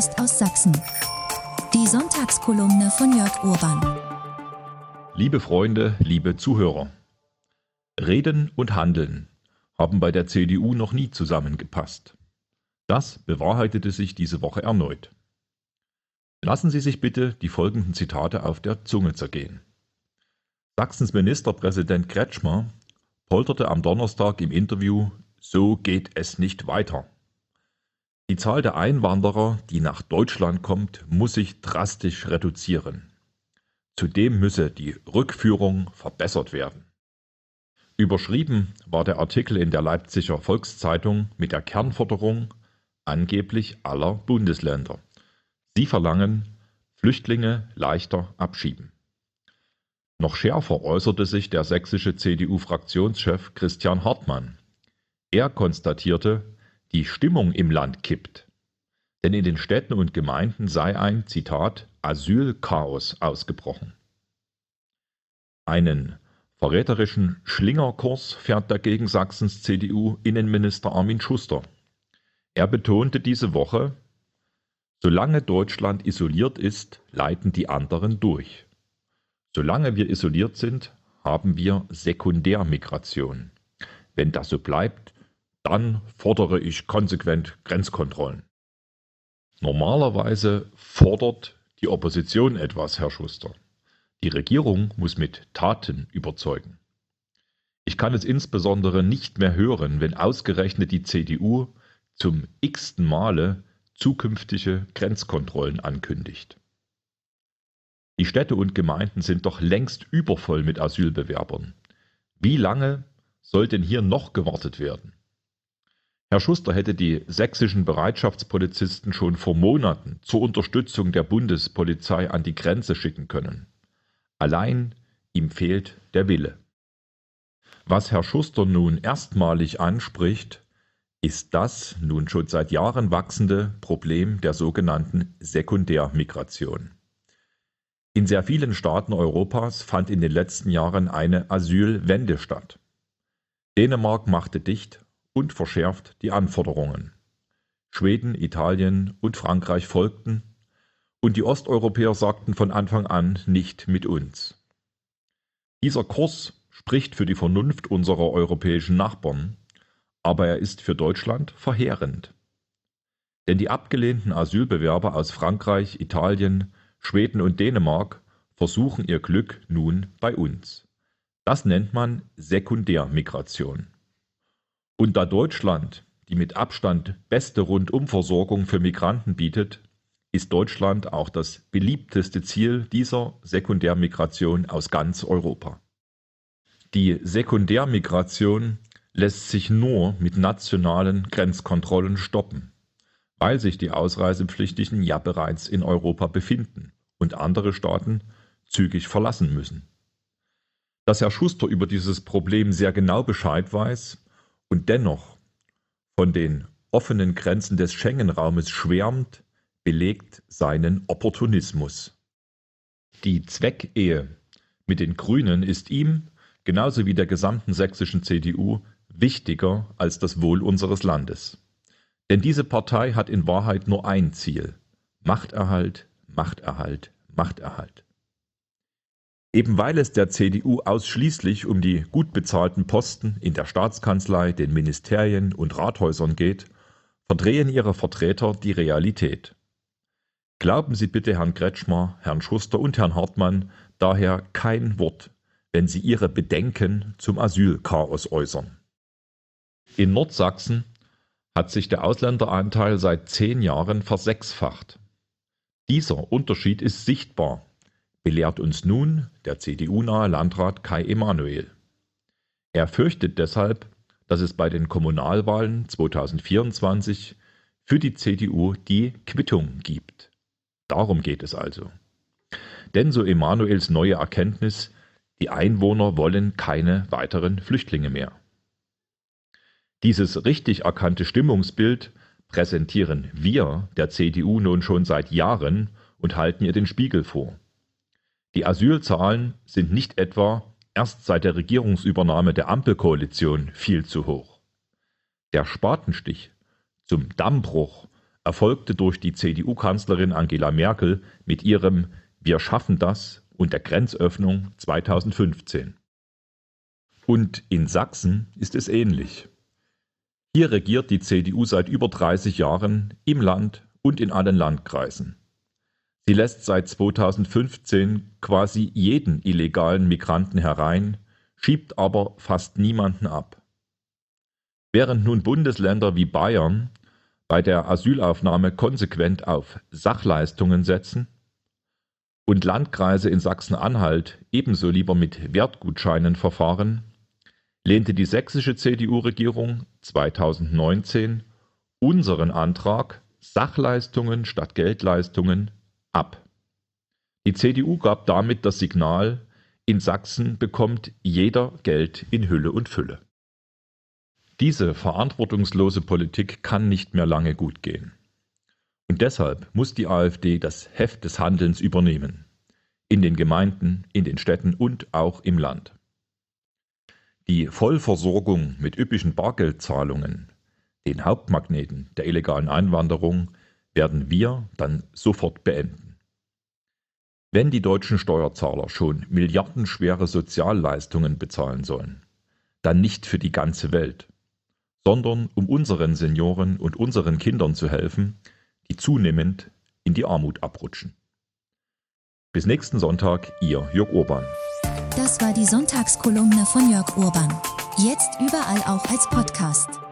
Post aus Sachsen. Die Sonntagskolumne von Jörg Urban. Liebe Freunde, liebe Zuhörer. Reden und Handeln haben bei der CDU noch nie zusammengepasst. Das bewahrheitete sich diese Woche erneut. Lassen Sie sich bitte die folgenden Zitate auf der Zunge zergehen. Sachsens Ministerpräsident Kretschmer polterte am Donnerstag im Interview So geht es nicht weiter. Die Zahl der Einwanderer, die nach Deutschland kommt, muss sich drastisch reduzieren. Zudem müsse die Rückführung verbessert werden. Überschrieben war der Artikel in der Leipziger Volkszeitung mit der Kernforderung angeblich aller Bundesländer. Sie verlangen, Flüchtlinge leichter abschieben. Noch schärfer äußerte sich der sächsische CDU-Fraktionschef Christian Hartmann. Er konstatierte, die Stimmung im Land kippt. Denn in den Städten und Gemeinden sei ein, Zitat, Asylchaos ausgebrochen. Einen verräterischen Schlingerkurs fährt dagegen Sachsens CDU-Innenminister Armin Schuster. Er betonte diese Woche, solange Deutschland isoliert ist, leiten die anderen durch. Solange wir isoliert sind, haben wir Sekundärmigration. Wenn das so bleibt, dann fordere ich konsequent Grenzkontrollen. Normalerweise fordert die Opposition etwas, Herr Schuster. Die Regierung muss mit Taten überzeugen. Ich kann es insbesondere nicht mehr hören, wenn ausgerechnet die CDU zum x-ten Male zukünftige Grenzkontrollen ankündigt. Die Städte und Gemeinden sind doch längst übervoll mit Asylbewerbern. Wie lange soll denn hier noch gewartet werden? Herr Schuster hätte die sächsischen Bereitschaftspolizisten schon vor Monaten zur Unterstützung der Bundespolizei an die Grenze schicken können. Allein ihm fehlt der Wille. Was Herr Schuster nun erstmalig anspricht, ist das nun schon seit Jahren wachsende Problem der sogenannten Sekundärmigration. In sehr vielen Staaten Europas fand in den letzten Jahren eine Asylwende statt. Dänemark machte dicht und verschärft die Anforderungen. Schweden, Italien und Frankreich folgten, und die Osteuropäer sagten von Anfang an nicht mit uns. Dieser Kurs spricht für die Vernunft unserer europäischen Nachbarn, aber er ist für Deutschland verheerend. Denn die abgelehnten Asylbewerber aus Frankreich, Italien, Schweden und Dänemark versuchen ihr Glück nun bei uns. Das nennt man Sekundärmigration. Und da Deutschland die mit Abstand beste Rundumversorgung für Migranten bietet, ist Deutschland auch das beliebteste Ziel dieser Sekundärmigration aus ganz Europa. Die Sekundärmigration lässt sich nur mit nationalen Grenzkontrollen stoppen, weil sich die Ausreisepflichtigen ja bereits in Europa befinden und andere Staaten zügig verlassen müssen. Dass Herr Schuster über dieses Problem sehr genau Bescheid weiß und dennoch von den offenen Grenzen des Schengen-Raumes schwärmt, belegt seinen Opportunismus. Die Zweckehe mit den Grünen ist ihm, genauso wie der gesamten sächsischen CDU, wichtiger als das Wohl unseres Landes. Denn diese Partei hat in Wahrheit nur ein Ziel Machterhalt, Machterhalt, Machterhalt. Eben weil es der CDU ausschließlich um die gut bezahlten Posten in der Staatskanzlei, den Ministerien und Rathäusern geht, verdrehen ihre Vertreter die Realität. Glauben Sie bitte Herrn Kretschmer, Herrn Schuster und Herrn Hartmann daher kein Wort, wenn Sie Ihre Bedenken zum Asylchaos äußern. In Nordsachsen hat sich der Ausländeranteil seit zehn Jahren versechsfacht. Dieser Unterschied ist sichtbar belehrt uns nun der CDU-nahe Landrat Kai Emanuel. Er fürchtet deshalb, dass es bei den Kommunalwahlen 2024 für die CDU die Quittung gibt. Darum geht es also. Denn so Emanuels neue Erkenntnis, die Einwohner wollen keine weiteren Flüchtlinge mehr. Dieses richtig erkannte Stimmungsbild präsentieren wir der CDU nun schon seit Jahren und halten ihr den Spiegel vor. Die Asylzahlen sind nicht etwa erst seit der Regierungsübernahme der Ampelkoalition viel zu hoch. Der Spatenstich zum Dammbruch erfolgte durch die CDU-Kanzlerin Angela Merkel mit ihrem Wir schaffen das und der Grenzöffnung 2015. Und in Sachsen ist es ähnlich. Hier regiert die CDU seit über 30 Jahren im Land und in allen Landkreisen. Sie lässt seit 2015 quasi jeden illegalen Migranten herein, schiebt aber fast niemanden ab. Während nun Bundesländer wie Bayern bei der Asylaufnahme konsequent auf Sachleistungen setzen und Landkreise in Sachsen-Anhalt ebenso lieber mit Wertgutscheinen verfahren, lehnte die sächsische CDU-Regierung 2019 unseren Antrag Sachleistungen statt Geldleistungen ab. Die CDU gab damit das Signal, in Sachsen bekommt jeder Geld in Hülle und Fülle. Diese verantwortungslose Politik kann nicht mehr lange gut gehen. Und deshalb muss die AfD das Heft des Handelns übernehmen. In den Gemeinden, in den Städten und auch im Land. Die Vollversorgung mit üppischen Bargeldzahlungen, den Hauptmagneten der illegalen Einwanderung, werden wir dann sofort beenden. Wenn die deutschen Steuerzahler schon milliardenschwere Sozialleistungen bezahlen sollen, dann nicht für die ganze Welt, sondern um unseren Senioren und unseren Kindern zu helfen, die zunehmend in die Armut abrutschen. Bis nächsten Sonntag, Ihr Jörg Urban. Das war die Sonntagskolumne von Jörg Urban. Jetzt überall auch als Podcast.